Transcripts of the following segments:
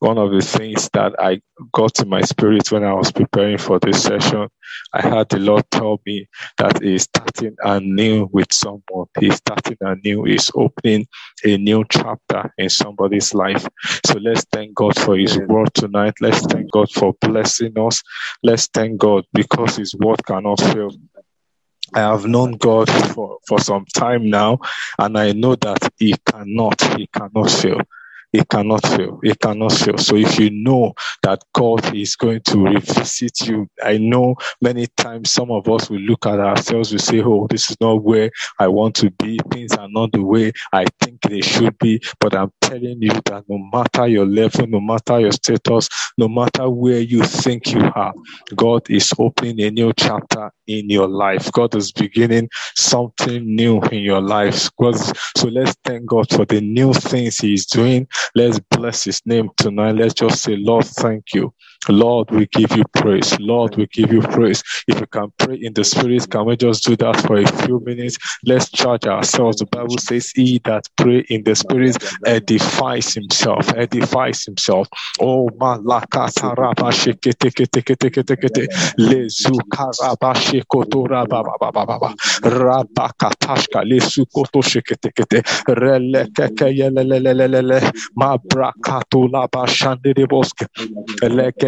one of the things that I got in my spirit when I was preparing for this session, I had the Lord tell me that He's starting anew with someone. He's starting anew. He's opening a new chapter in somebody's life. So let's thank God for His word tonight. Let's thank God for blessing us. Let's thank God because His word cannot fail. I have known God for, for some time now, and I know that He cannot, He cannot fail it cannot fail. It cannot fail. So if you know that God is going to revisit you, I know many times some of us will look at ourselves, we say, Oh, this is not where I want to be. Things are not the way I think they should be. But I'm telling you that no matter your level, no matter your status, no matter where you think you are, God is opening a new chapter in your life. God is beginning something new in your life. So let's thank God for the new things He is doing. Let's bless His name tonight. Let's just say, Lord, thank you. Lord, we give you praise. Lord, we give you praise. If you can pray in the spirit, can we just do that for a few minutes? Let's charge ourselves. The Bible says, He that pray in the spirit edifies himself, edifies himself. Oh, malaka saraba shekete kete kete kete kete lezu karaba shekoto raba baba baba raba katashka lesu koto shekete kete rele keke yelelelelele ma brakato laba boske leke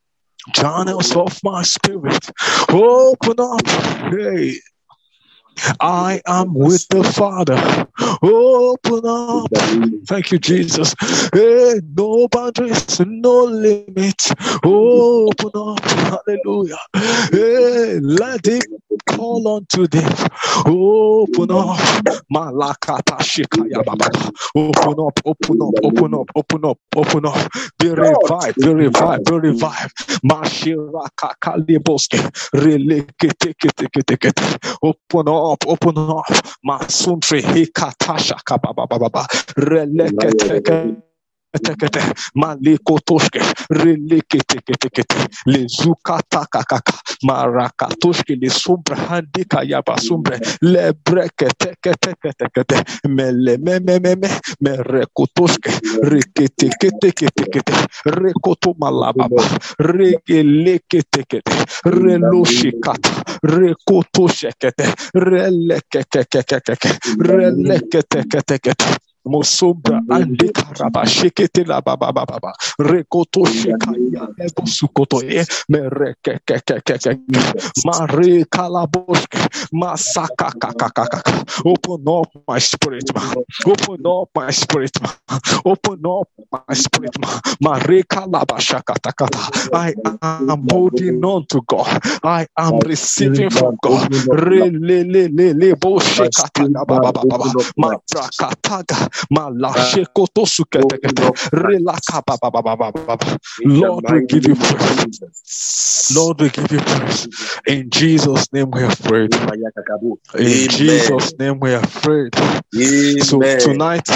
channels of my spirit. Open up. Hey. I am with the Father. Open up. Thank you, Jesus. Hey, no boundaries, no limits. Open up. Hallelujah. Hey, let it call unto them. Open up. Malakata shikaya. Open up, open up, open up, open up, open up. Be revived, be revived, be revived. Mashiraka kaliboske. Relekete kete kete kete. Open up, up, open up. Masumtri, Hikatasha, baba Releketeke. tekete maliko toshke releke teke tekete le zuka taka kaka maraka toske le sombre handika yaba sombre le breke teke teke tekete mele me me me me me reko toshke reke teke teke tekete reko to malababa reke leke tekete relo shikata reko toshekete releke keke keke keke releke teke tekete Mosombra ande karaba shekete la baba baba baba rekoto shekaya ebo sukoto e mereke ke ke ke ke mare kalaboske masaka kaka kaka open up my spirit man open up my spirit man open up my spirit man mare kalabashaka takata I am holding on to God. I am receiving from God. Re le le le le bo shekata baba baba baba ma prakataga Lord, we give you praise. Lord, we give you praise. In Jesus' name we have prayed. In Jesus' name we have prayed. So tonight,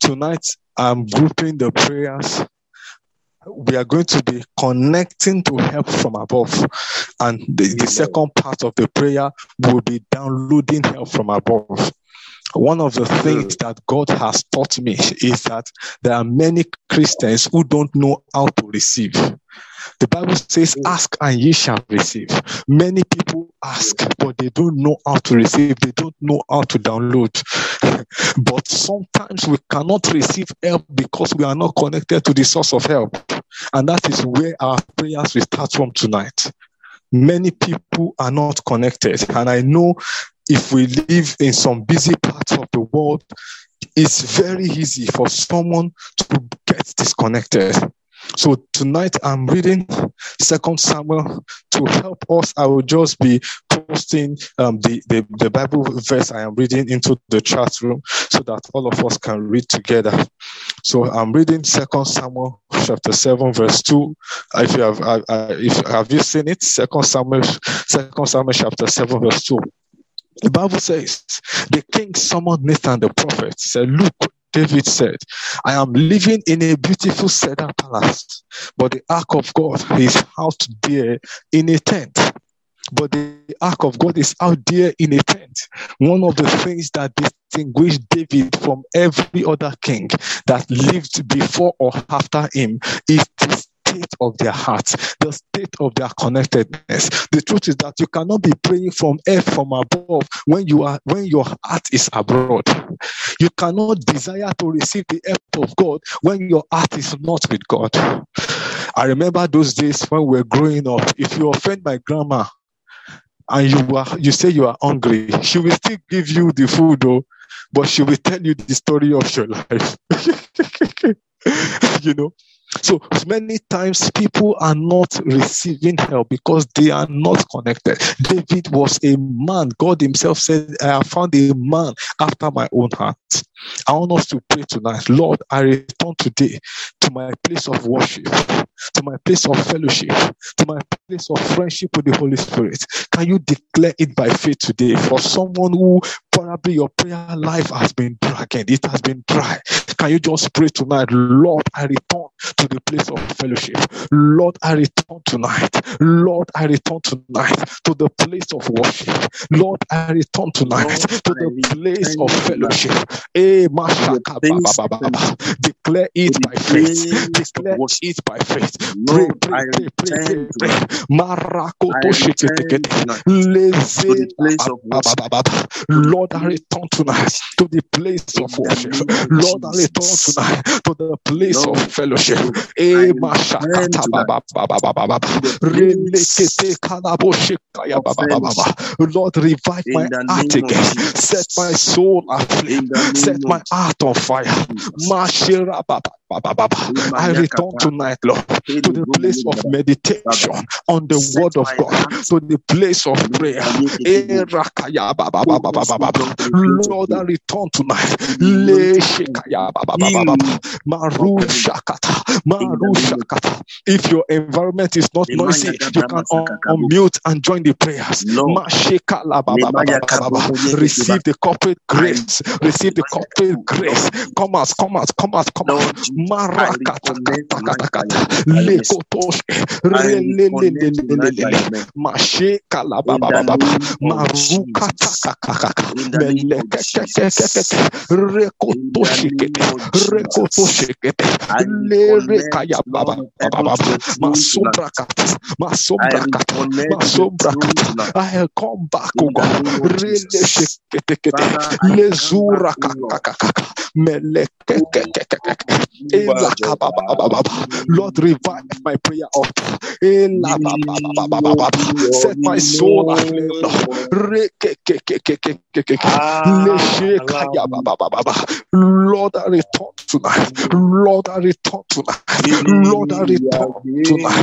tonight I'm grouping the prayers we are going to be connecting to help from above. And the, the, second part of the prayer will be downloading help from above. One of the things mm. that God has taught me is that there are many Christians who don't know how to receive. The Bible says, mm. Ask and ye shall receive. Many people ask, but they don't know how to receive. They don't know how to download. but sometimes we cannot receive help because we are not connected to the source of help. And that is where our prayers will start from tonight. Many people are not connected. And I know if we live in some busy parts of the world, it's very easy for someone to get disconnected. So tonight I'm reading Second Samuel to help us. I will just be posting um, the, the, the Bible verse I am reading into the chat room so that all of us can read together. So I'm reading Second Samuel chapter seven verse two. If you have, if have you seen it? Second Samuel, Second Samuel chapter seven verse two. The Bible says the king summoned Nathan the prophet. Said, "Look, David said, I am living in a beautiful cedar palace, but the ark of God is out there in a tent. But the ark of God is out there in a tent. One of the things that distinguished David from every other king that lived before or after him is this state of their hearts, the state of their connectedness. The truth is that you cannot be praying from earth from above when you are when your heart is abroad. You cannot desire to receive the help of God when your heart is not with God. I remember those days when we were growing up. If you offend my grandma and you are you say you are hungry, she will still give you the food though, but she will tell you the story of your life. you know, so many times people are not receiving help because they are not connected. David was a man. God himself said, I have found a man after my own heart. I want us to pray tonight. Lord, I return today to my place of worship, to my place of fellowship, to my place of friendship with the Holy Spirit. Can you declare it by faith today for someone who probably your prayer life has been dragging, it has been dry? Can you just pray tonight, Lord, I return to the place of fellowship. Lord, I return tonight. Lord, I return tonight to the place of worship. Lord, I return tonight to the place of fellowship. Declare it by faith. Declare it by faith. Pray, pray, pray, pray, pray, pray. Marakoto Lord, I return tonight to the place of worship. Lord, I return tonight to the place of fellowship. Lord, revive my heart again. Set my soul aflame. Set my heart on fire. I return tonight, Lord, to the place of meditation on the word of God, to the place of prayer. Lord, I return tonight. If your environment is not noisy, you can unmute and join the prayers. Receive the corporate grace. Receive the corporate grace. Come out, come out, come out, come out. Marakata lekotosh relelelelelele mashe kalabababa marukata kakaka melekekekekeke rekotoshikete rekotoshikete lere kaya baba masombrakata masombrakata masombrakata I come back oh God. releshiketekete melekekekekeke Lord, revive my prayer altar. Set my soul aflame, Lord. Lord, I return tonight. Lord, I return tonight.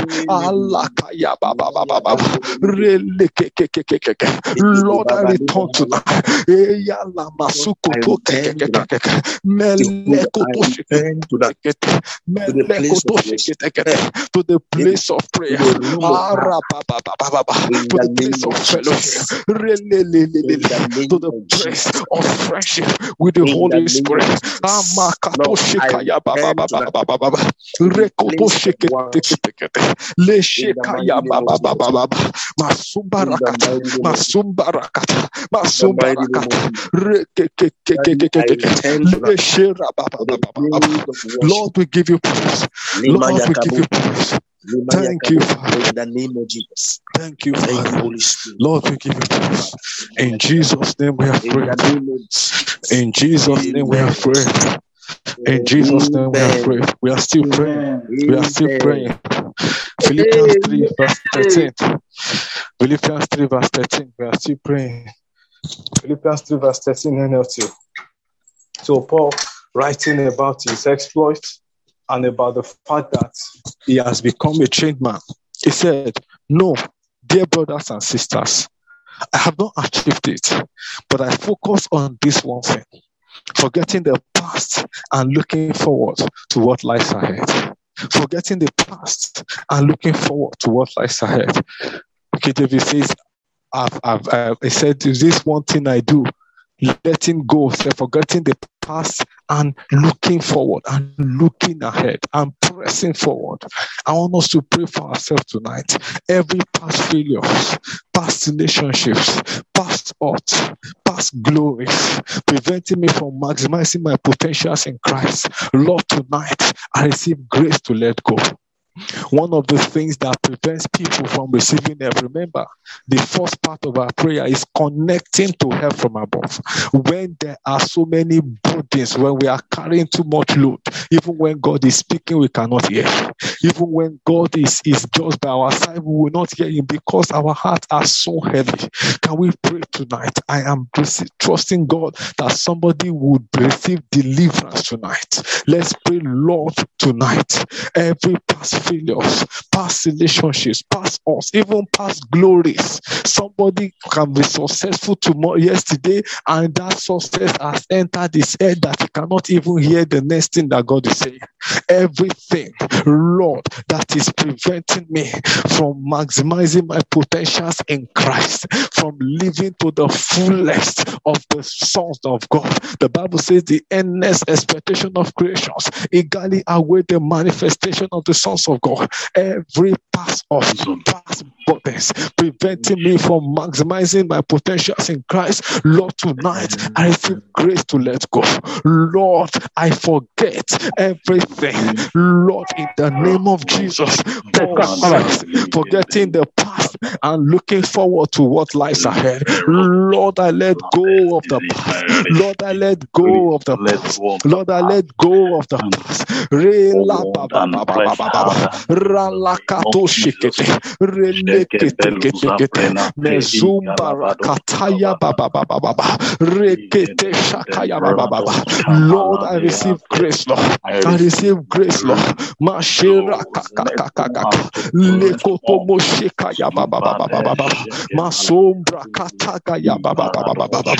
Lord, I return tonight. Kaya baba baba baba. Lord, I return tonight. To the place of to the place of prayer, to the place of fellowship, to the place of friendship with the Holy Spirit. Masumbarakata, Masumbarakata, Masumbarakata, Lord, we give you praise. Lord, we give you praise. Thank you, Father. In the name of Jesus. Thank you, Thank you, Father. Holy Spirit. Lord, we give you praise. In Jesus' name we have prayed. the name of Jesus. In Jesus' name we have prayed. In Jesus' name we have prayed. We are still praying. We are still praying. Philippians 3, verse 13. Philippians 3, verse 13. We are still praying. Philippians 3, verse 13 NLT. So Paul writing about his exploits and about the fact that he has become a trained man. He said, No, dear brothers and sisters, I have not achieved it, but I focus on this one thing forgetting the past and looking forward to what lies ahead. Forgetting the past and looking forward to what lies ahead. David says, I've, I've, uh, I've, I said, this one thing I do, letting go, forgetting the past and looking forward and looking ahead and pressing forward. I want us to pray for ourselves tonight. Every past failures, past relationships, past odds, past glories, preventing me from maximizing my potentials in Christ. Lord, tonight I receive grace to let go. One of the things that prevents people from receiving help, remember, the first part of our prayer is connecting to help from above. When there are so many burdens, when we are carrying too much load, even when God is speaking, we cannot hear. Even when God is, is just by our side, we will not hear Him because our hearts are so heavy. Can we pray tonight? I am trusting God that somebody would receive deliverance tonight. Let's pray, Lord, tonight. Every past failures, past relationships, past us, even past glories. Somebody can be successful tomorrow, yesterday, and that success has entered his head that he cannot even hear the next thing that God is saying. Everything, Lord, that is preventing me from maximizing my potentials in Christ, from living to the fullest of the sons of God. The Bible says the endless expectation of creations eagerly await the manifestation of the sons of God. Every pass of past burdens preventing me from maximizing my potentials in Christ. Lord, tonight I receive grace to let go. Lord, I forget everything. Lord, in the name of Jesus, forgetting the past and looking forward to what lies ahead. Lord, I let go of the past. Lord, I let go of the past. Lord, I let go of the past. Shikete, relekete rakataya baba baba baba, rekete shakaya baba baba. Lord, I receive grace, Lord. I receive grace, Lord. Mashira kakakakaka, lekoto moshikaya baba baba baba, masombra kataga ya baba baba baba.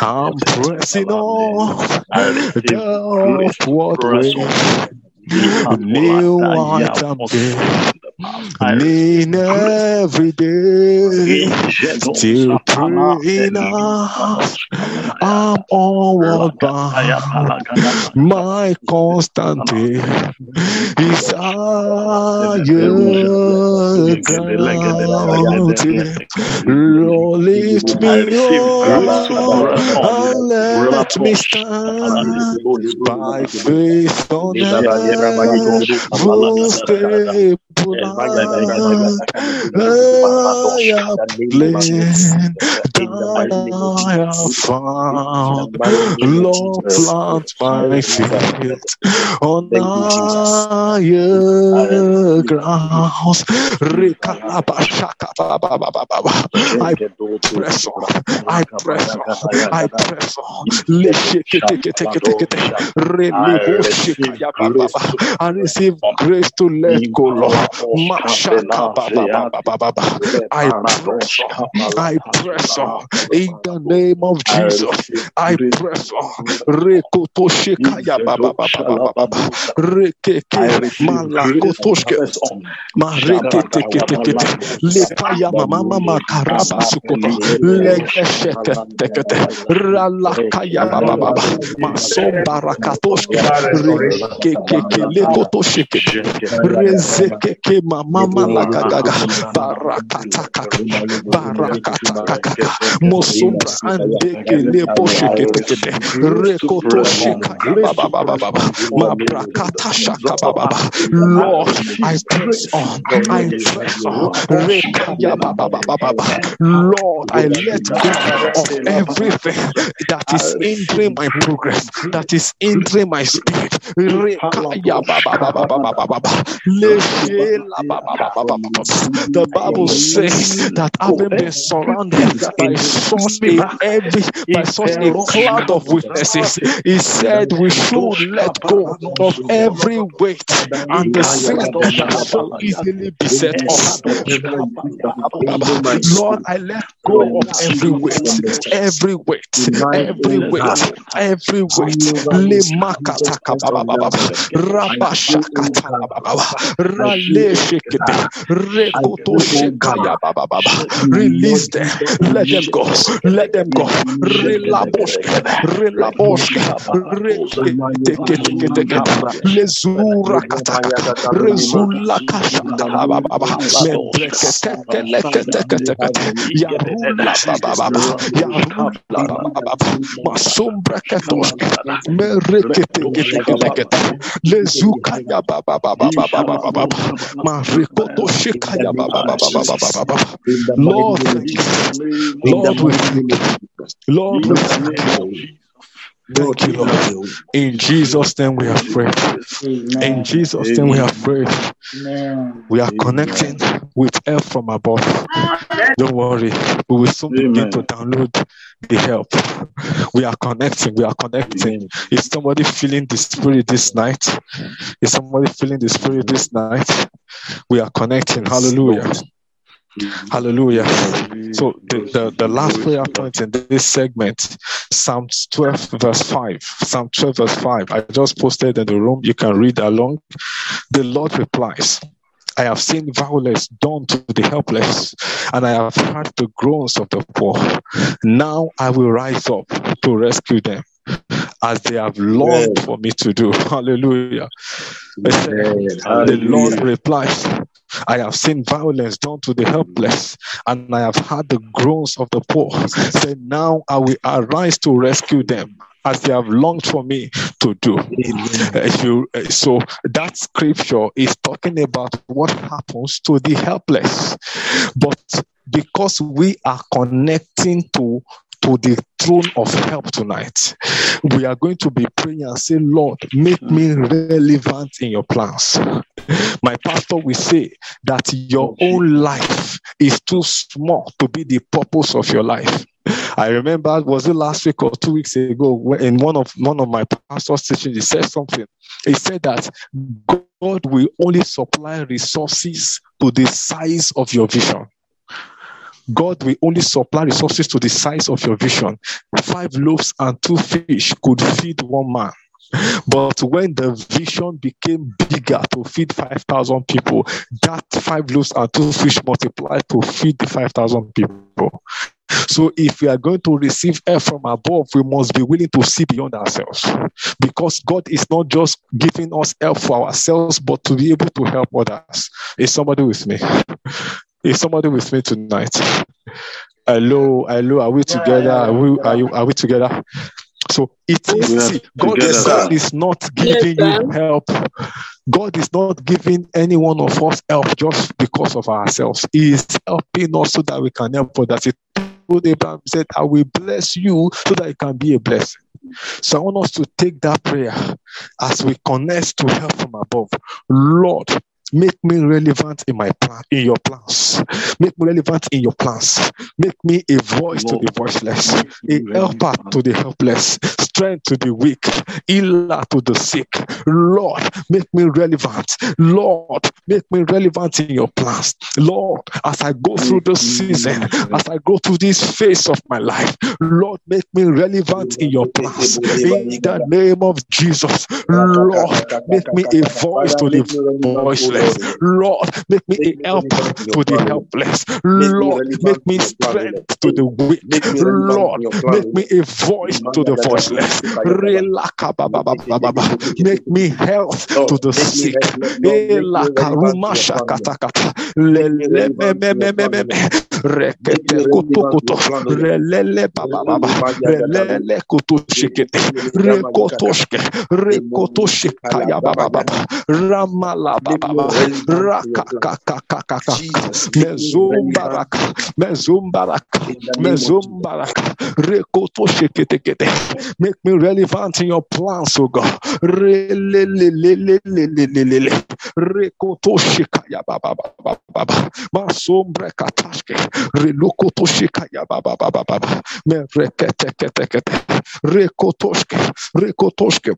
I'm pressing on the upward way. New item Lean every day, still praying. I'm onward bound. My constant grounded. Lord, lift me up and let me stand by faith on earth. Stay I blessed that found. Lord, plant my feet on higher grounds. I press on. I press on. I press on. I receive grace to let go, Lord. I press on. I press on. In the name of Jesus, I press on. Rekoto shekaya baba baba baba. Rekeke malakotoshke. Lepaya mama mama karaba sukoto. Legesheke tekete. Ralakaya baba baba. Masomba rakatoshke. Rekeke lekotoshke. Rezeke ke mama malagaga barakata barakata kaka mosubra ande ke lepo shekete kete rekoto shika baba baba baba mabrakata shaka baba Lord I press on I press on rekaya baba baba baba Lord I let go of everything that is hindering my progress that is hindering my spirit rekaya baba baba baba baba the Bible says that having been surrounded by such a heavy, by such a cloud of witnesses. He said we should let go of every weight and the sin that so easily beset us. Lord, I let go of every weight, every weight, every weight, every weight. Release them, let them go, let them go. Baba. Lord. Lord, we thank you. Lord, we thank you. Thank you, Lord. In Jesus' name we are prayed. In Jesus' name we are prayed. We are connecting with help from above. Don't worry, we will soon begin to download the help. We are connecting. We are connecting. Is somebody feeling the spirit this night? Is somebody feeling the spirit this night? We are connecting. Hallelujah. Hallelujah. So the, the, the last prayer point in this segment, Psalm 12 verse 5. Psalm 12 verse 5. I just posted in the room. You can read along. The Lord replies, I have seen violence done to the helpless, and I have heard the groans of the poor. Now I will rise up to rescue them as they have longed for me to do. Hallelujah. The Lord replies, I have seen violence done to the helpless, and I have heard the groans of the poor. Say, now I will arise to rescue them as they have longed for me to do. You, eh, so that scripture is talking about what happens to the helpless. But because we are connecting to to the throne of help tonight. We are going to be praying and say, Lord, make me relevant in your plans. My pastor will say that your own life is too small to be the purpose of your life. I remember was it last week or two weeks ago in one of one of my pastor's teachings, he said something. He said that God will only supply resources to the size of your vision. God will only supply resources to the size of your vision. Five loaves and two fish could feed one man. But when the vision became bigger to feed 5,000 people, that five loaves and two fish multiplied to feed the 5,000 people. So if we are going to receive help from above, we must be willing to see beyond ourselves. Because God is not just giving us help for ourselves, but to be able to help others. Is somebody with me? Is somebody with me tonight? Hello, hello, are we together? Are we, are you, are we together? So it is see, God, is, is not giving yes, you help. God is not giving any one of us help just because of ourselves. He is helping us so that we can help others. He told Abraham, said, I will bless you so that you can be a blessing. So I want us to take that prayer as we connect to help from above. Lord, Make me relevant in my plan, in your plans. Make me relevant in your plans. Make me a voice Lord, to the voiceless, a helper to the helpless, strength to the weak, healer to the sick. Lord, make me relevant. Lord, make me relevant in your plans. Lord, as I go through this season, as I go through this phase of my life, Lord, make me relevant in your plans. In the name of Jesus, Lord, make me a voice to the voiceless. Lord, make me a helper to the helpless. Lord, make me strength to the weak. Lord, make me a voice to the voiceless. Make me health to the sick. Rekete kutukuto relele baba baba relele kutushikete rekotoshke rekotoshikaya baba baba ramala baba baba rakakakakakaka mezumbaraka Mezumbaraka, Mezumbaraka, Rekoto Sheketekete. Make me relevant in your plans, oh God. Relelelelelelelele. Rekoto Shekaya Baba Baba Baba. Masombre Katashke relokotoshikaya baba baba baba me reketeketekete rekotoshke rekotoshke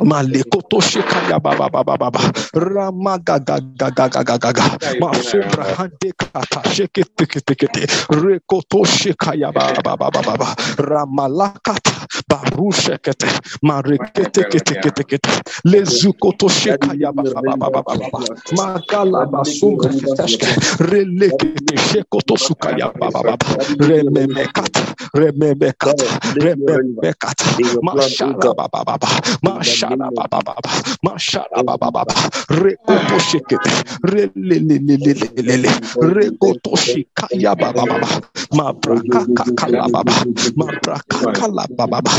Malekoto shekaya baba baba baba ramaga gaga gaga gaga gaga masubra hande kata sheke teke teke te rekoto shekaya baba baba baba ramalakata barusha kete marekete kete kete kete lezukoto sheka ya ba ba ba ba ba ba makala basunga fetashke relekete shekoto suka ya ba ba ba rememekat rememekat rememekat mashala ba ba ba ba mashala ba ba ba ba mashala ba ba ba ba rekoto shekete relelelelelele rekoto shika ya ba ba ba ma braka kakala ba ba ma braka kakala ba ba ba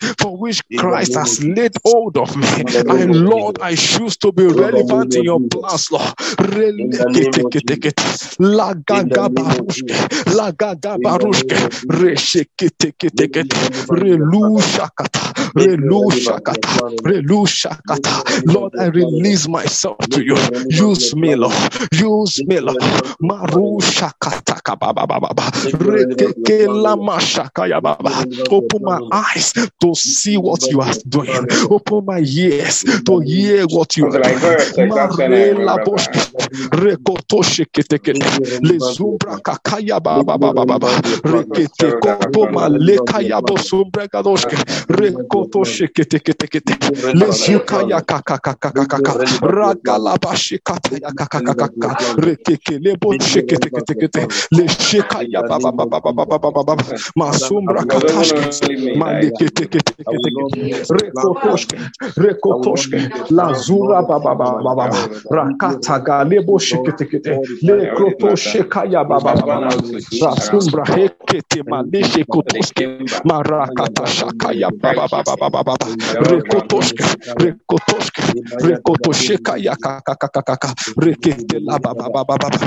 for which Christ has laid hold of me. I, Lord, I choose to be relevant in your plans, Lord. Lord, I release myself to you. Use me, Lord. Use me, Lord. Maru shakata rekeke lama shakaya baba. Open my eyes to see what you are doing. Open my ears to hear what you are doing rekotoshke rekotoshke. Lazura baba baba baba rakata galebo shiketekete le krotoshe kaya baba baba rasumbra shete maleshe kotoske marakata shakaya baba baba baba baba rekotoske rekotoske rekotosheka yakakakakaka rekete la baba baba baba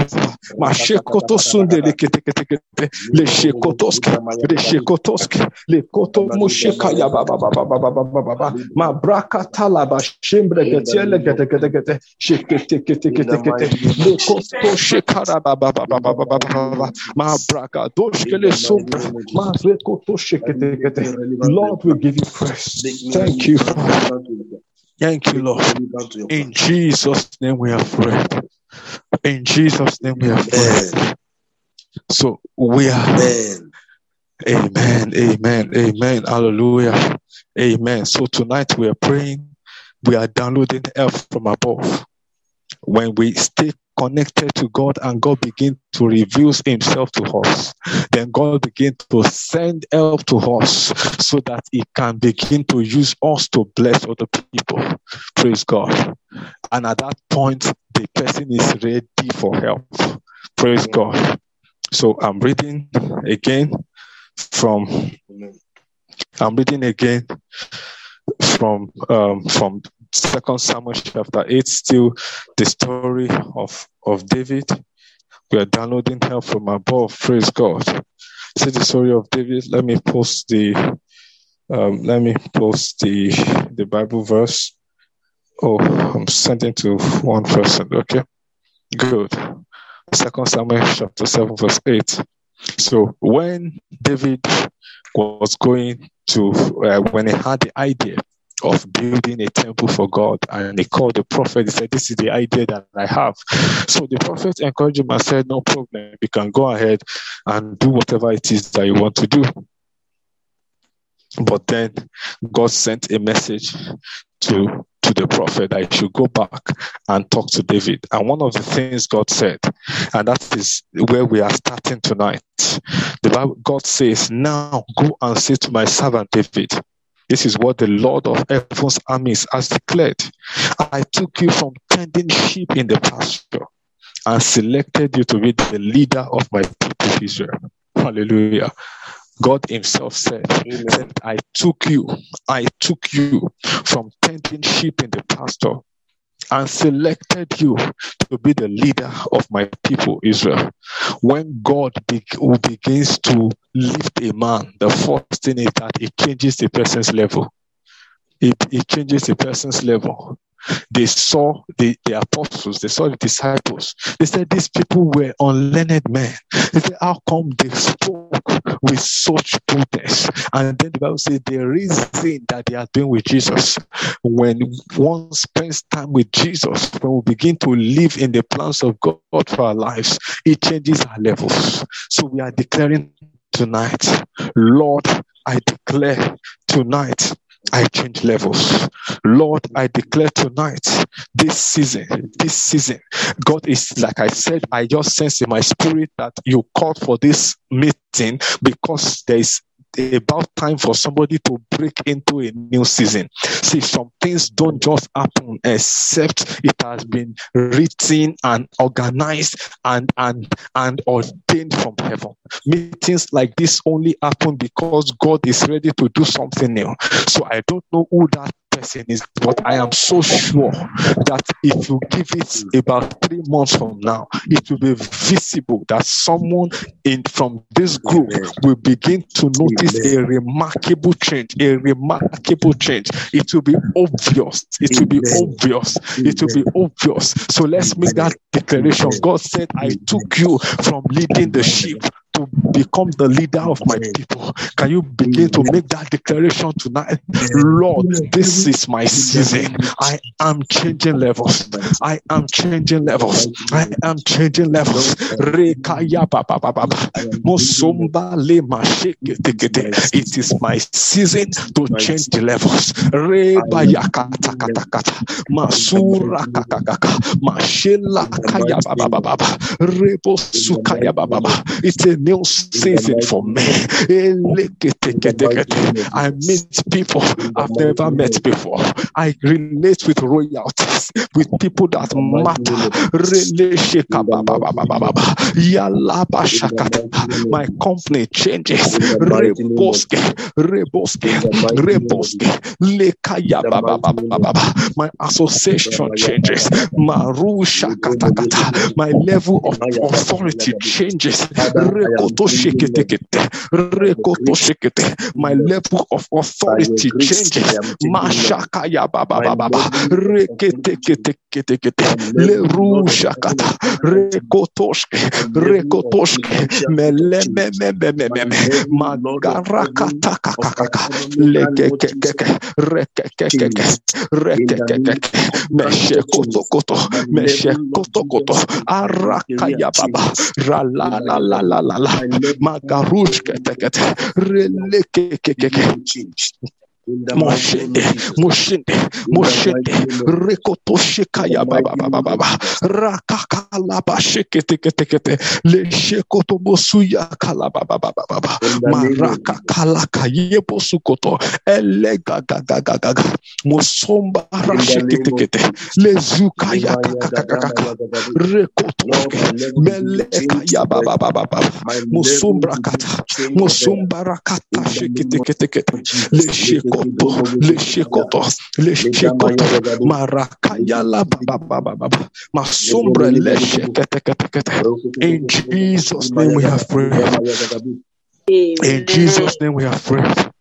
mashekoto sunde lekete kete kete leshe kotoske leshe kotoske le koto musheka ya baba baba baba baba baba mabrakata la bashimbre ketele kete kete kete shekete kete kete kete le koto kara baba baba baba baba baba mabraka doshkele Lord we give you praise. Thank you thank you Lord. In Jesus name we have prayed. In Jesus name we have prayed. So we are. Amen. Amen, amen, amen, hallelujah, amen. So tonight we are praying, we are downloading help from above. When we stay connected to God and God begin to reveal himself to us, then God begin to send help to us so that he can begin to use us to bless other people. Praise God. And at that point, the person is ready for help. Praise God. So I'm reading again from I'm reading again from um, from Second Samuel chapter eight, still the story of of David. We are downloading help from above. Praise God. See the story of David. Let me post the um, let me post the the Bible verse. Oh, I'm sending to one person. Okay, good. Second Samuel chapter seven verse eight. So when David was going to, uh, when he had the idea of building a temple for God, and he called the prophet, he said, "This is the idea that I have." So the prophet encouraged him and said, "No problem, you can go ahead and do whatever it is that you want to do." But then God sent a message to to the prophet that he should go back and talk to David. And one of the things God said, and that is where we are starting tonight. The Bible, God says, Now go and say to my servant David, This is what the Lord of heaven's armies has declared. I took you from tending sheep in the pasture and selected you to be the leader of my people Israel. Hallelujah. God Himself said, said, I took you, I took you from tending sheep in the pasture and selected you to be the leader of my people Israel. When God be- begins to lift a man, the first thing is that it changes the person's level. It, it changes the person's level. They saw the, the apostles, they saw the disciples. They said these people were unlearned men. They said, How come they spoke with such boldness? And then the Bible says the reason that they are doing with Jesus. When one spends time with Jesus, when we begin to live in the plans of God for our lives, it changes our levels. So we are declaring tonight, Lord, I declare tonight I change levels. Lord, I declare tonight, this season, this season, God is, like I said, I just sense in my spirit that you called for this meeting because there is about time for somebody to break into a new season. See, some things don't just happen except it has been written and organized and and and ordained from heaven. Meetings like this only happen because God is ready to do something new. So I don't know who that person is, but I am so sure that if you give it about three months from now, it will be visible that someone in from this group will begin to notice a remarkable change, a remarkable change. It will be obvious. It will be obvious. It will be obvious. So let's make that declaration. God said, I took you from leading the sheep to become the leader of my people. Can you begin to make that declaration tonight? Lord, this is my season. I am changing levels. I am changing levels. I am changing levels. It is my season to change the levels. Masura kaka kaka. Mashela kaya ba ba ba ba ba. Rebo sukaya ba ba ba. It's a new season for me. I meet people I've never met before. I relate with royalties, with people that matter. My company changes. Reboske, reboske, reboske. My association changes. My level of authority changes. My level of authority changes. Mashakaya baba baba baba. Reketeketekete. Lerushakata. Rekotoshke. Rekotoshke. Melemememememe. Magarakataka. Lekekekeke. Rekekekeke. Rekekekeke. Meshekotokoto. Meshekotokoto. Arakaya baba. Rala la la la la la. Magarushke tekete. Relekekekeke. Moshende, moshende, moshende, rekoto shekaya baba baba baba, rakakala ba shekete kete kete, le shekoto bosuya kala baba baba baba, maraka kala kaye bosukoto, elega gaga gaga gaga, mosomba rashekete kete, le zukaya kaka kaka kaka, rekoto meleka ya kete, le sheko shekoto, le shekoto, le marakaya la baba baba baba, masumbre le shekete kete kete. In Jesus' name we have prayed. In Jesus' name we have prayed.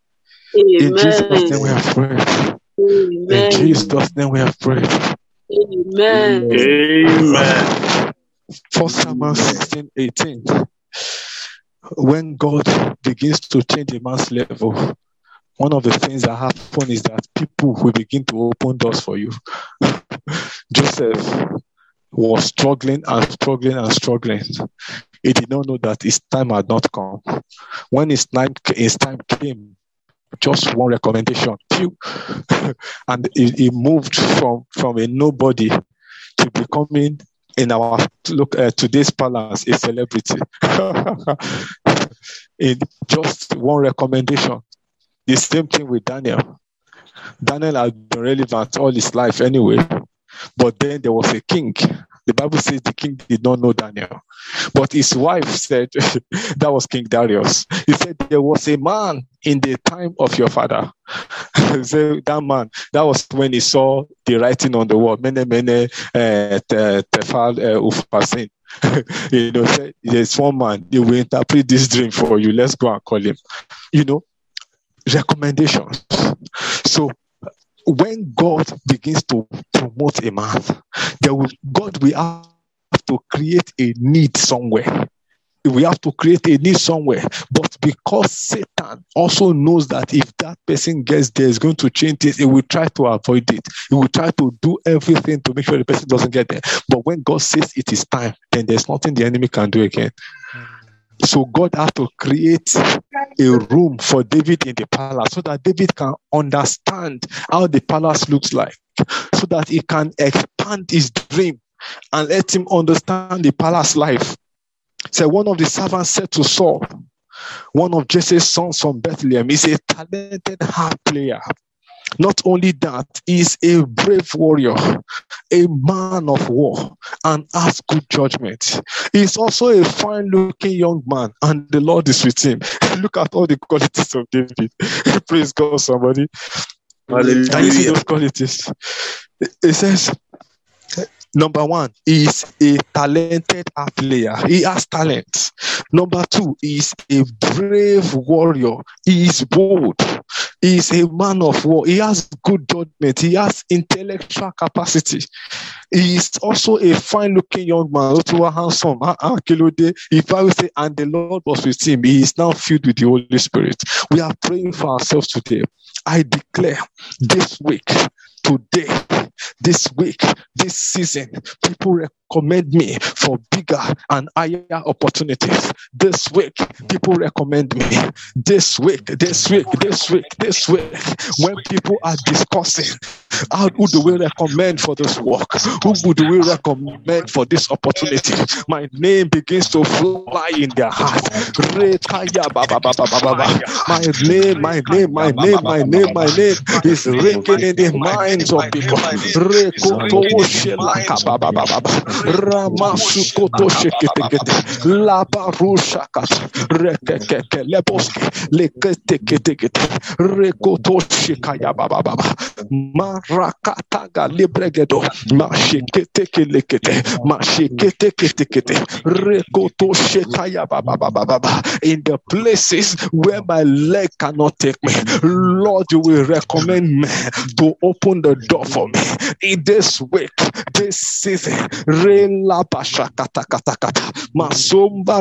In Jesus' name we have prayed. In Jesus' name we have prayed. Amen. Amen. First Samuel 16, 18. When God begins to change a man's level, one of the things that happen is that people will begin to open doors for you. Joseph was struggling and struggling and struggling. He did not know that his time had not come. When his time, his time came, just one recommendation, and he, he moved from from a nobody to becoming in our look uh, today's palace a celebrity. in just one recommendation, The same thing with Daniel. Daniel had been relevant all his life anyway, but then there was a king. The Bible says the king did not know Daniel, but his wife said that was King Darius. He said there was a man in the time of your father. so that man, that was when he saw the writing on the wall. Mene mene uh, tefal uh, ufasin. you know, there's one man, he will interpret this dream for you. Let's go and call him. You know, recommendations. So when God begins to promote a man, there will, God will have to create a need somewhere. We have to create a need somewhere. But because Satan also knows that if that person gets there, is going to change it, he will try to avoid it. He will try to do everything to make sure the person doesn't get there. But when God says it is time, then there's nothing the enemy can do again. So God has to create a room for David in the palace so that David can understand how the palace looks like, so that he can expand his dream and let him understand the palace life. So one of the servants said to Saul, one of Jesse's sons from Bethlehem, is a talented harp player. Not only that, he's a brave warrior, a man of war, and has good judgment. He's also a fine looking young man, and the Lord is with him. Look at all the qualities of David. Praise God, somebody. Hallelujah. Can you see those qualities? It says, Number one, is a talented player. He has talent. Number two, is a brave warrior. He is bold. He is a man of war. He has good judgment. He has intellectual capacity. He is also a fine looking young man, also handsome. If I would say, and the Lord was with him, he is now filled with the Holy Spirit. We are praying for ourselves today. I declare this week, today, this week, this season, people recommend me for bigger and higher opportunities. This week, people recommend me. This week, this week, this week, this week, when people are discussing how who do we recommend for this work? Who do we recommend for this opportunity? My name begins to fly in their heart. My name, my name, my name, my name, my name is ringing in the minds of people. Ramasukoto shekete la rekoto shikaya baba baba shikaya baba baba baba in the places where my leg cannot take me Lord you will recommend me to open the door for me in this week this season Rela kata kata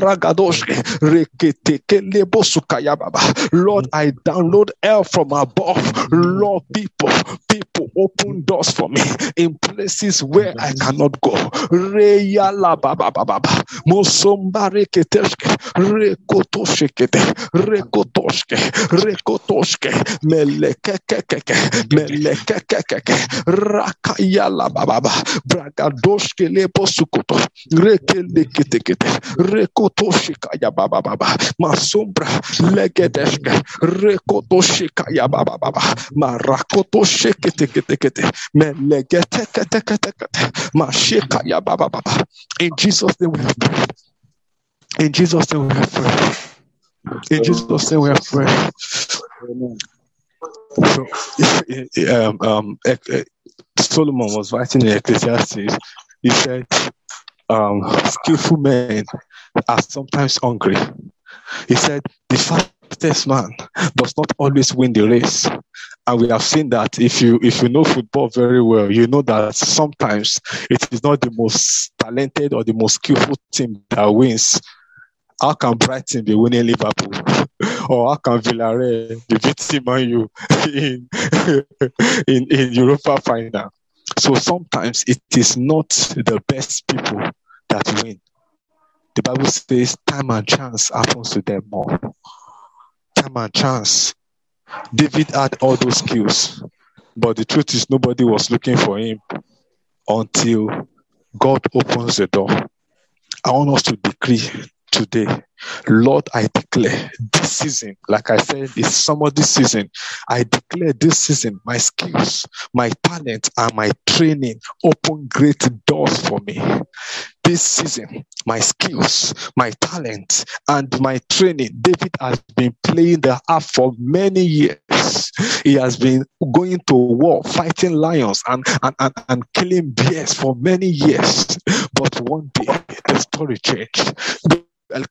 ragadoshke. Baba. Lord, I download air from above. Lord, people, people open doors for me in places where I cannot go. Reya la baba baba. Mosomba reketeshke. Rekotoshkete. Rekotoshke. Rekotoshke. Melekekeke. Melekekeke. Rakaya la baba. Lebo sukoto rekele kete kete rekoto shikaya baba baba masombra legedeshke rekoto shikaya baba baba marakoto shekete kete kete kete kete kete mashikaya baba baba in Jesus name we have prayed. In Jesus name we have prayed. In Jesus name we have prayed. So um, um, Solomon was writing in Ecclesiastes he said, um, skillful men are sometimes hungry. He said, the fastest man does not always win the race. And we have seen that if you if you know football very well, you know that sometimes it is not the most talented or the most skillful team that wins. How can Brighton be winning Liverpool? or how can Villarreal be beating Man U in, in, in Europa final? So sometimes it is not the best people that win. The Bible says time and chance happens to them more. Time and chance. David had all those skills, but the truth is nobody was looking for him until God opens the door. I want us to decree today Lord, I declare this season, like I said, this summer, this season, I declare this season, my skills, my talent, and my training open great doors for me. This season, my skills, my talent, and my training. David has been playing the harp for many years. He has been going to war, fighting lions and, and, and, and killing bears for many years. But one day, the story changed.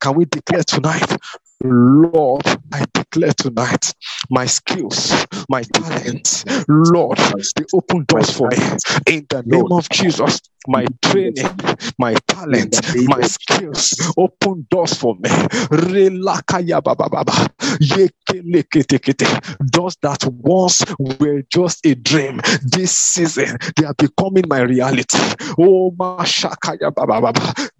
Can we declare tonight? Lord, I declare tonight my skills, my talents, Lord, they open doors for me in the name of Jesus. My training, my talent, my skills open doors for me. Doors that once were just a dream, this season they are becoming my reality. Oh.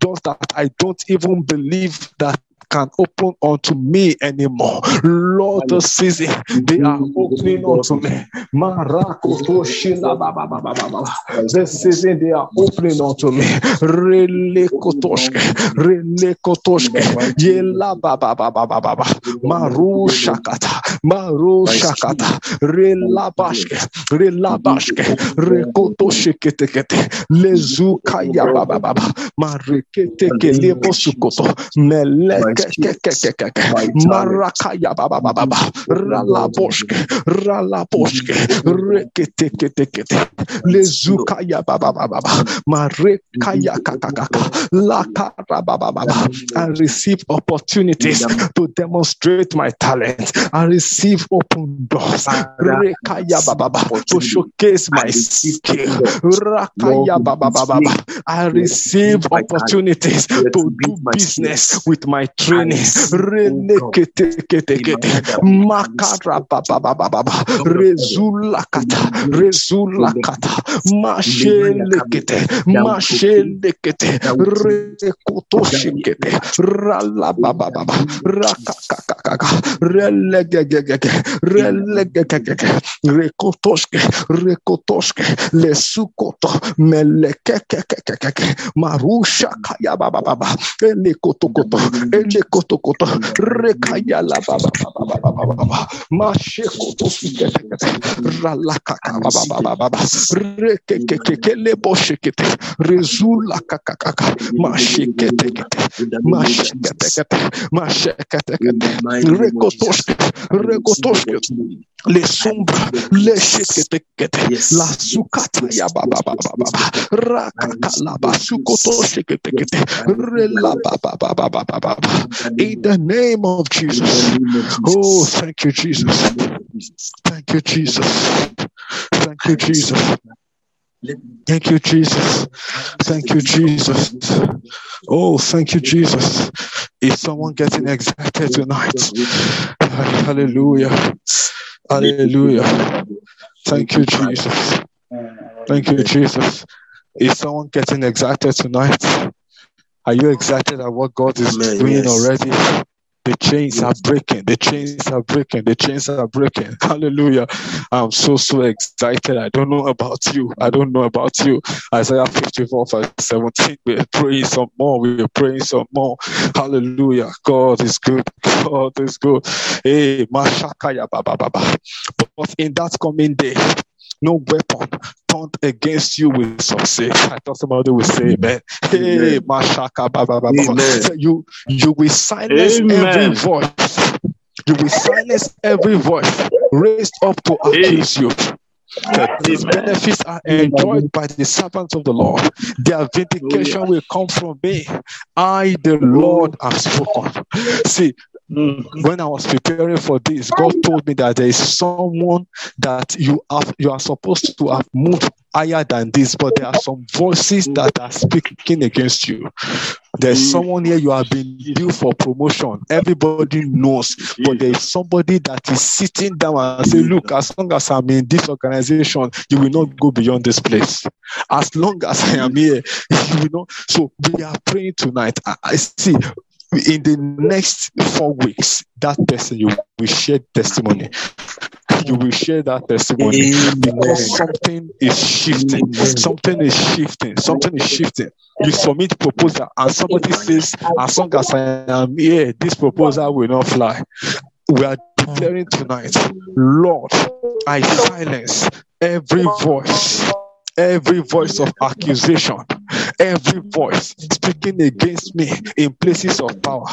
Doors that I don't even believe that can open unto me anymore. Lord, the season they are opening unto me. This season they are opening unto me. Rele kotoshke, rele kotoshke, yela baba baba baba, maru shakata, maru shakata, rela bashke, rela bashke, rekotoshe kete kete, lezukaya baba baba, marekete kelebo sukoto, meleke Marakaya baba baba baba rala boshke rala rekete kete kete lezukaya baba baba baba marekaya kakakaka lakara baba baba I receive opportunities to demonstrate my talent I receive open doors rekaya baba baba to showcase my skill rakaya baba baba I receive opportunities to do business with my training. Renekete kete kete. Makara baba baba baba. Rezula kata. Rezula kata. Mashele kete. Mashele kete. Rekoto shikete. Rala baba baba. Rakakakaka. Relegegegege. Relegegegege. Rekotoshke. Rekotoshke. Lesukoto. Melekekekekeke. Marusha kaya baba baba. Elekotokoto elekotokoto rekaya la baba baba baba baba mashekoto sikete ralakaka baba baba baba rekekeke lebo shekete rezula kakakaka mashekete kete mashekete kete mashekete rekotoshke rekotoshke les sombres les shekete kete la sukata ya baba baba baba rakaka la basukoto shekete kete rela baba baba baba baba in the name of Jesus. Oh, thank you, Jesus. Thank you, Jesus. Thank you, Jesus. Thank you, Jesus. Thank you, Jesus. Oh, thank you, Jesus. Is someone getting excited tonight? Hallelujah. Hallelujah. Thank you, Jesus. Thank you, Jesus. Is someone getting excited tonight? Are you excited at what God is Amen, doing yes. already? The chains are breaking. The chains are breaking. The chains are breaking. Hallelujah. I'm so, so excited. I don't know about you. I don't know about you. Isaiah 54, verse 17. We're praying some more. We're praying some more. Hallelujah. God is good. God is good. Hey, Mashakaya Baba Baba. But in that coming day, no weapon turned against you will succeed. I thought somebody would say amen. Hey, Mashaka Baba Baba. So you you will silence amen. every voice. You will silence every voice raised up to accuse you. These benefits are enjoyed by the servants of the Lord. Their vindication will come from me. I, the Lord, have spoken. See, Mm-hmm. When I was preparing for this, God told me that there is someone that you have you are supposed to have moved higher than this, but there are some voices that are speaking against you. There's mm. someone here you have been due for promotion. Everybody knows, but there is somebody that is sitting down and say, "Look, as long as I'm in this organization, you will not go beyond this place. As long as I am here, you will not." So we are praying tonight. I, I see in the next four weeks, that person you will share testimony. you will share that testimony because something is shifting. Something is shifting. Something is shifting. You submit proposal, and somebody says, "As long as I am here, this proposal will not fly." We are declaring tonight, Lord, I silence every voice every voice of accusation, every voice speaking against me in places of power,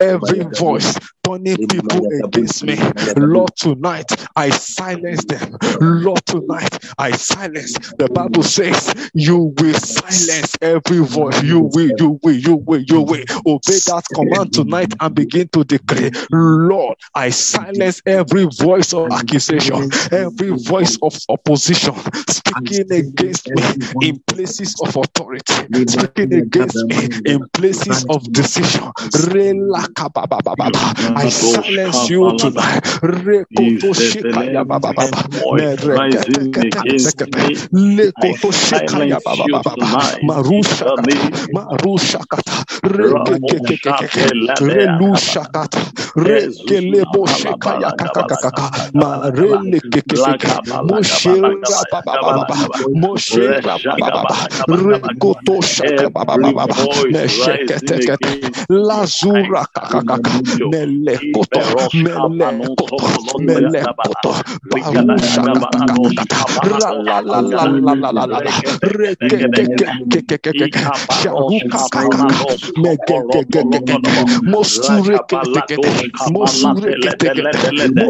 every voice turning people against me. Lord, tonight I silence them. Lord, tonight I silence. The Bible says, You will silence every voice. You will, you will, you will, you will obey that command tonight and begin to declare, Lord, I silence every voice of accusation, every voice of opposition speaking against me in places of authority, speaking against me in places of decision. I silence you tonight. Rekoto shikaya baba baba. Lekoto shikaya baba baba. Marusha. Marusha Relusha. Rekelebo shikaya kakakaka. Marele kekekeke. Moshera baba baba. Baba Lazura. Melekoto. Barusha. Ralalalalalalala.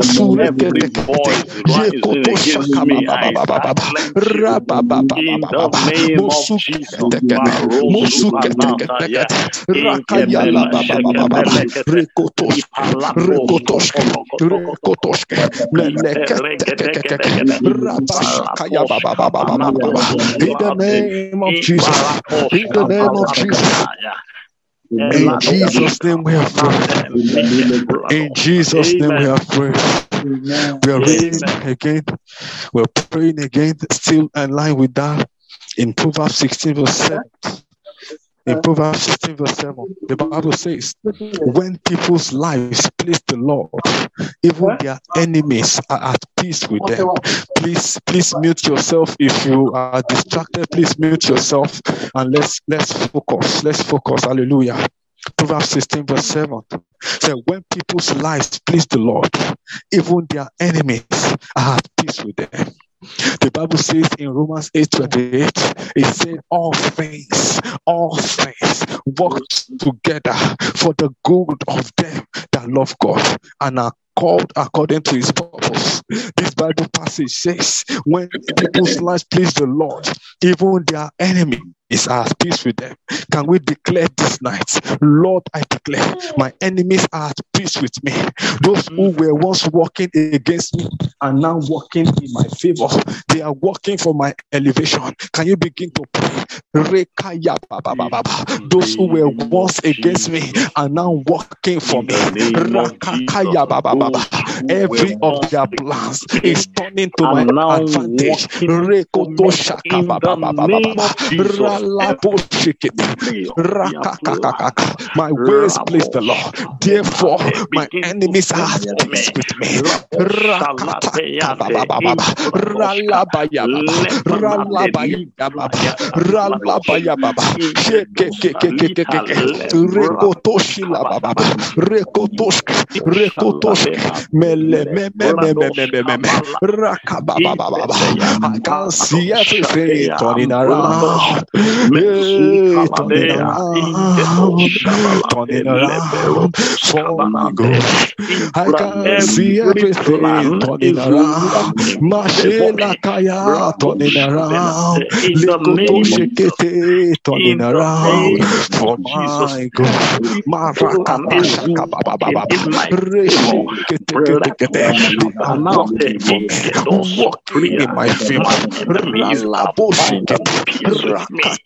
Sharuka. Yekoto shaka. Rababa In the name of Jesus. In the name of Jesus. In Jesus' name we have prayed. In Jesus' name we have prayed. We are reading again. We're praying again, still in line with that. In Proverbs 16, verse 7. In Proverbs 16, verse 7, the Bible says, When people's lives please the Lord, even their enemies are at peace with them. Please, please mute yourself. If you are distracted, please mute yourself and let's let's focus. Let's focus. Hallelujah. Proverbs 16, verse 7. So when people's lives please the Lord, even their enemies are at peace with them. The Bible says in Romans 8 28, it said, All things, all things work together for the good of them that love God and are called according to his purpose. This Bible passage says, When people's lives please the Lord, even their enemy is at peace with them. Can we declare this night, Lord, I declare my enemies are at peace with me. Those who were once working against me are now working in my favor. They are working for my elevation. Can you begin to pray? Rekaya baba baba baba. Those who were once against me are now working for me. Rakakaya baba baba. Every of their plans is turning to my advantage. My ways please the Lord. Therefore, my enemies are at peace with me. I can see everything turning around. Hey, turning around, turning around for my good. I can see everything turning around. Mashela kaya turning around. Likoto shekete turning around for my good. Maraka shaka baba baba. Reshekete kete kete. I'm walking for me, walking in my favor. Ralabo shekete.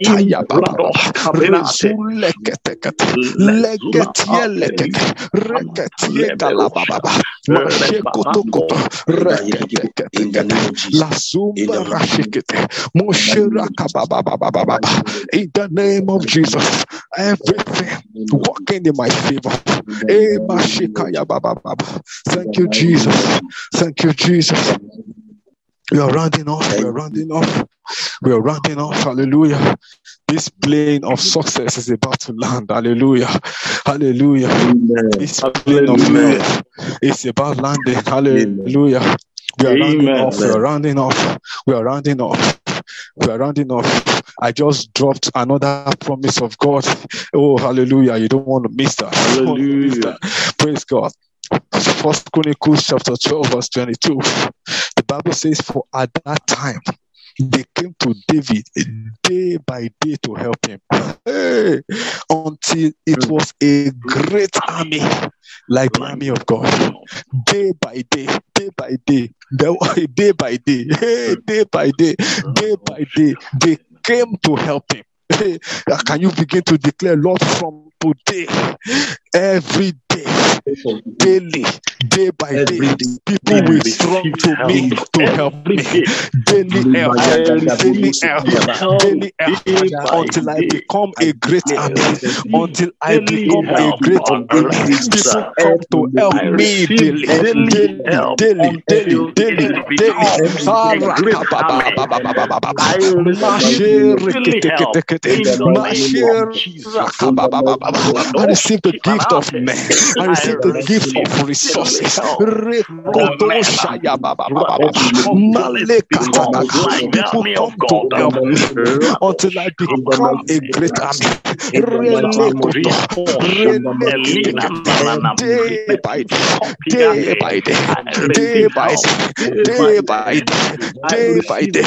Rakataya baba. Razulekete legetie lekete. Reketie galaba baba. Mashekotokoto. Rekete kete. La zumba rashikete. Moshiraka baba baba baba. In the name of Jesus, everything working in my favor, Eh, mashikaya baba baba. Thank you, Jesus. Thank you, Jesus. We are rounding off. We are rounding off. We are rounding off. Hallelujah. This plane of success is about to land. Hallelujah. Hallelujah. This plane of love is about landing. Hallelujah. We are rounding Amen. off. We are rounding off. We are rounding off. We are rounding off. I just dropped another promise of God. Oh, hallelujah. You don't want to miss that. You don't want to miss Hallelujah. that. Praise God. First Chronicles chapter 12, verse 22. The Bible says, For at that time they came to David day by day to help him. Hey, until it mm. was a great mm. army, like the mm. army of God. Day by day, day by day, day by day, hey, day by day, day by day, they came to help him. Hey, can you begin to declare, Lord, from today, every day, daily, day by day, people will strong to me to help me. Daily help, daily help, daily help, until I become a great army, until I become a great army. People come to help me daily, daily daily, daily, daily, daily. Ah. I receive Mashe daily help reketekete. in the. I receive gift of men. I receive the gift of resources. People come to help me until I become a great army. Day by day, day by day, day by day, day by day, day. by day,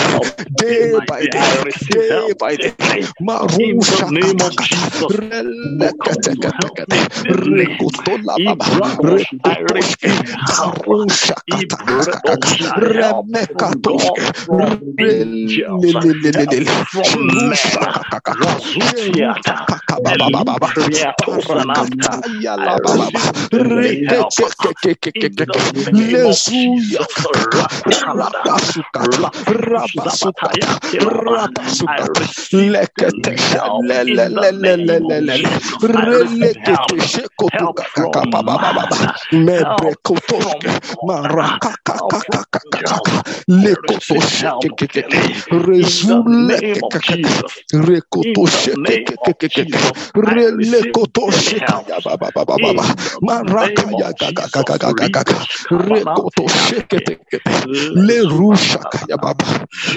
day by day, day by day. Marusha katakata,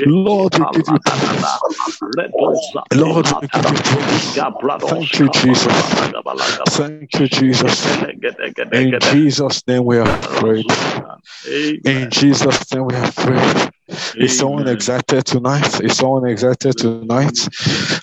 Lord, we give you praise. Lord, we give you praise. Thank you, Jesus. Thank you, Jesus. In Jesus' name we are prayed. In Jesus' name we have prayed. Is someone excited tonight? Is someone excited tonight?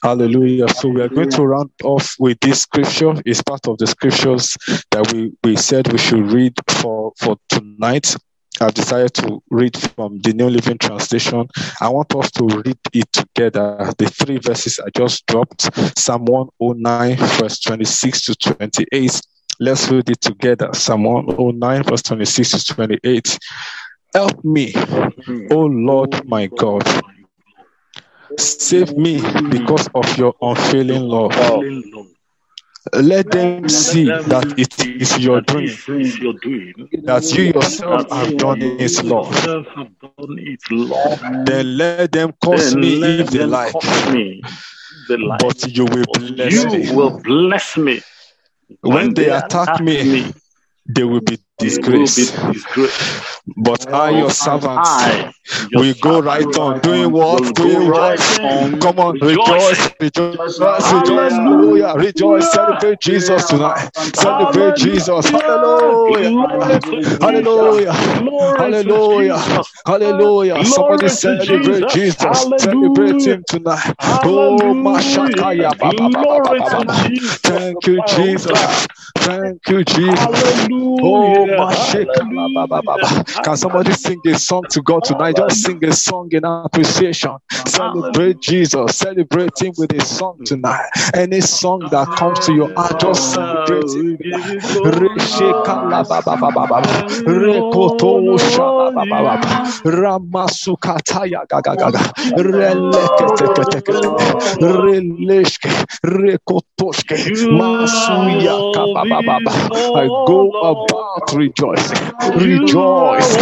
Hallelujah. So we are going to round off with this scripture. It's part of the scriptures that we, we said we should read for, for tonight. I've decided to read from the New Living Translation. I want us to read it together. The three verses I just dropped Psalm 109, verse 26 to 28. Let's read it together. Psalm 109, verse 26 to 28. Help me, O Lord my God. Save me because of your unfailing love. Let them see that it is your doing, that you yourself have done it, Lord. Then let them curse me if they like, but you will bless me. You will bless me. When they attack me, they will be disgraced. But I, your servant, I, your we go right on. doing will what? Doing right what? on Come on, rejoice, rejoice, rejoice, hallelujah, rejoice, celebrate Jesus tonight, celebrate Jesus, hallelujah, hallelujah, hallelujah, hallelujah. Somebody celebrate Jesus, celebrate Him tonight. Oh, Mashakaya, thank you, Jesus, thank you, Jesus. Oh, Can somebody sing a song to God tonight? Just sing a song in appreciation. Celebrate Jesus. Celebrate Him with a song tonight. Any song that comes to your heart, just celebrate Him. Ramasukataya. Relekete releshke, rekotoshke, masuya kabababa. I go about rejoicing, rejoice.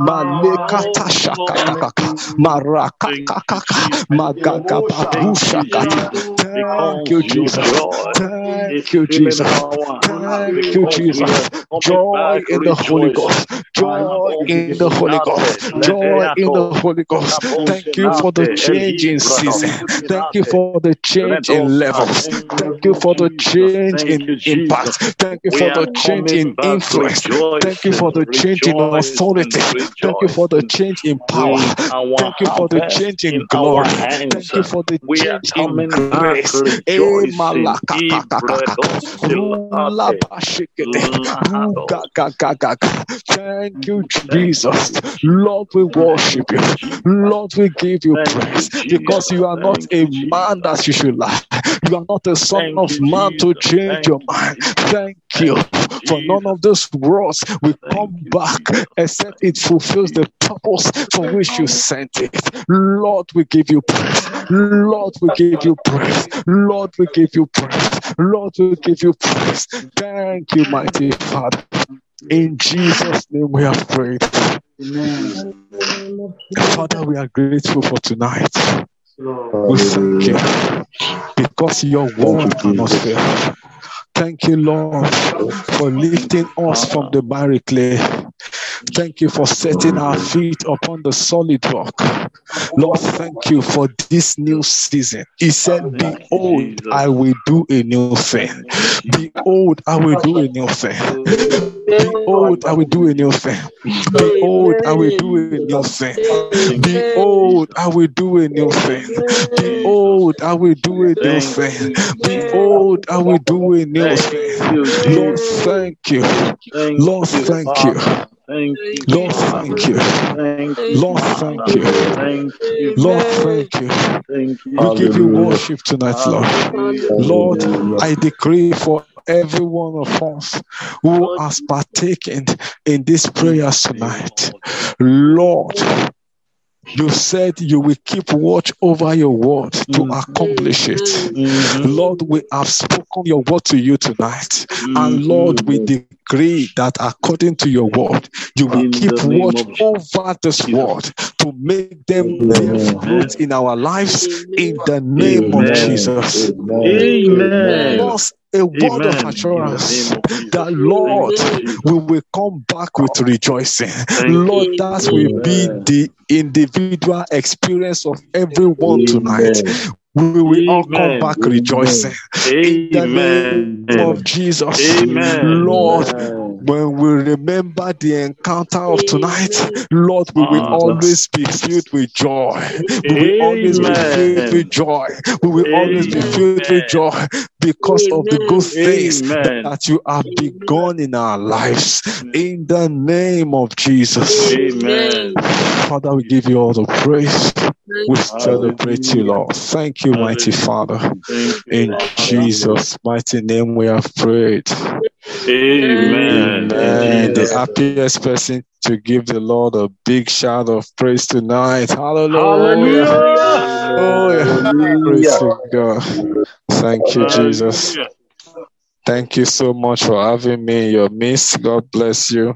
Magagabarushakata. Thank you, Jesus. Thank you, Jesus. Thank you, Jesus. Joy in the Holy Ghost. Joy in the Holy Ghost. Joy in the Holy Ghost. Thank you for the change in season. Thank you for the change in levels. Thank you for the change in impact. Thank you for the change in influence. Thank you for the change in authority. Thank you for the change in power. Thank you for the change in glory. Thank you for the change in grace. Eh. Thank you, Jesus. Lord, we worship you. Lord, we give you praise because you are not a man that you should lie. You are not a son of man to change your mind. Thank you for none of those words will come back except it fulfills the purpose for which you sent it. Lord, we give you praise. Lord, we give you praise. Lord, we give you praise. Lord, we give you praise. Thank you, mighty Father. In Jesus' name we have prayed. Father, we are grateful for tonight. We thank you because your word cannot fail. Thank you, Lord, for lifting us from the clay. Thank you for setting our feet upon the solid rock. Lord, thank you for this new season. He said, Behold, I will do a new thing. Behold, I will do a new thing. Behold, I will do a new thing. Behold, I will do a new thing. Behold, I will do a new thing. Behold, I will do a new thing. Behold, I will do a new thing. Lord, thank you. Lord, thank you. Thank you. Lord, thank you. Thank you. Lord, thank you. Thank you. Lord, thank you. Thank you. We give you worship tonight, Lord. Lord, I decree for every one of us who has partaken in these prayers tonight, Lord, you said you will keep watch over your word to accomplish it. Lord, we have spoken your word to you tonight. And Lord, we decree that according to your word, you will In keep watch over this word to make them bear fruit in our lives in the name of Amen. Jesus. Amen. Us a word of Amen. assurance of Jesus. that Lord, Thank you, Jesus. we will come back with rejoicing. Thank. Lord, that will be the individual experience of everyone tonight. We will all come Amen. back rejoicing in the name of Jesus. Amen. Lord, when we remember the encounter of tonight, Lord, we will always be filled with joy. We will always be filled with joy. We will always be filled with joy because of the good things that you have begun in our lives. In the name of Jesus. Amen. Father, we give you all the praise. We celebrate you, Lord. Thank you, mighty Father. In Jesus' mighty name we have prayed. Amen. Amen. The happiest person to give the Lord a big shout of praise tonight. Hallelujah. Hallelujah. Oh, yeah. Praise to God. Thank you, Jesus. Thank you so much for having me in your midst. God bless you.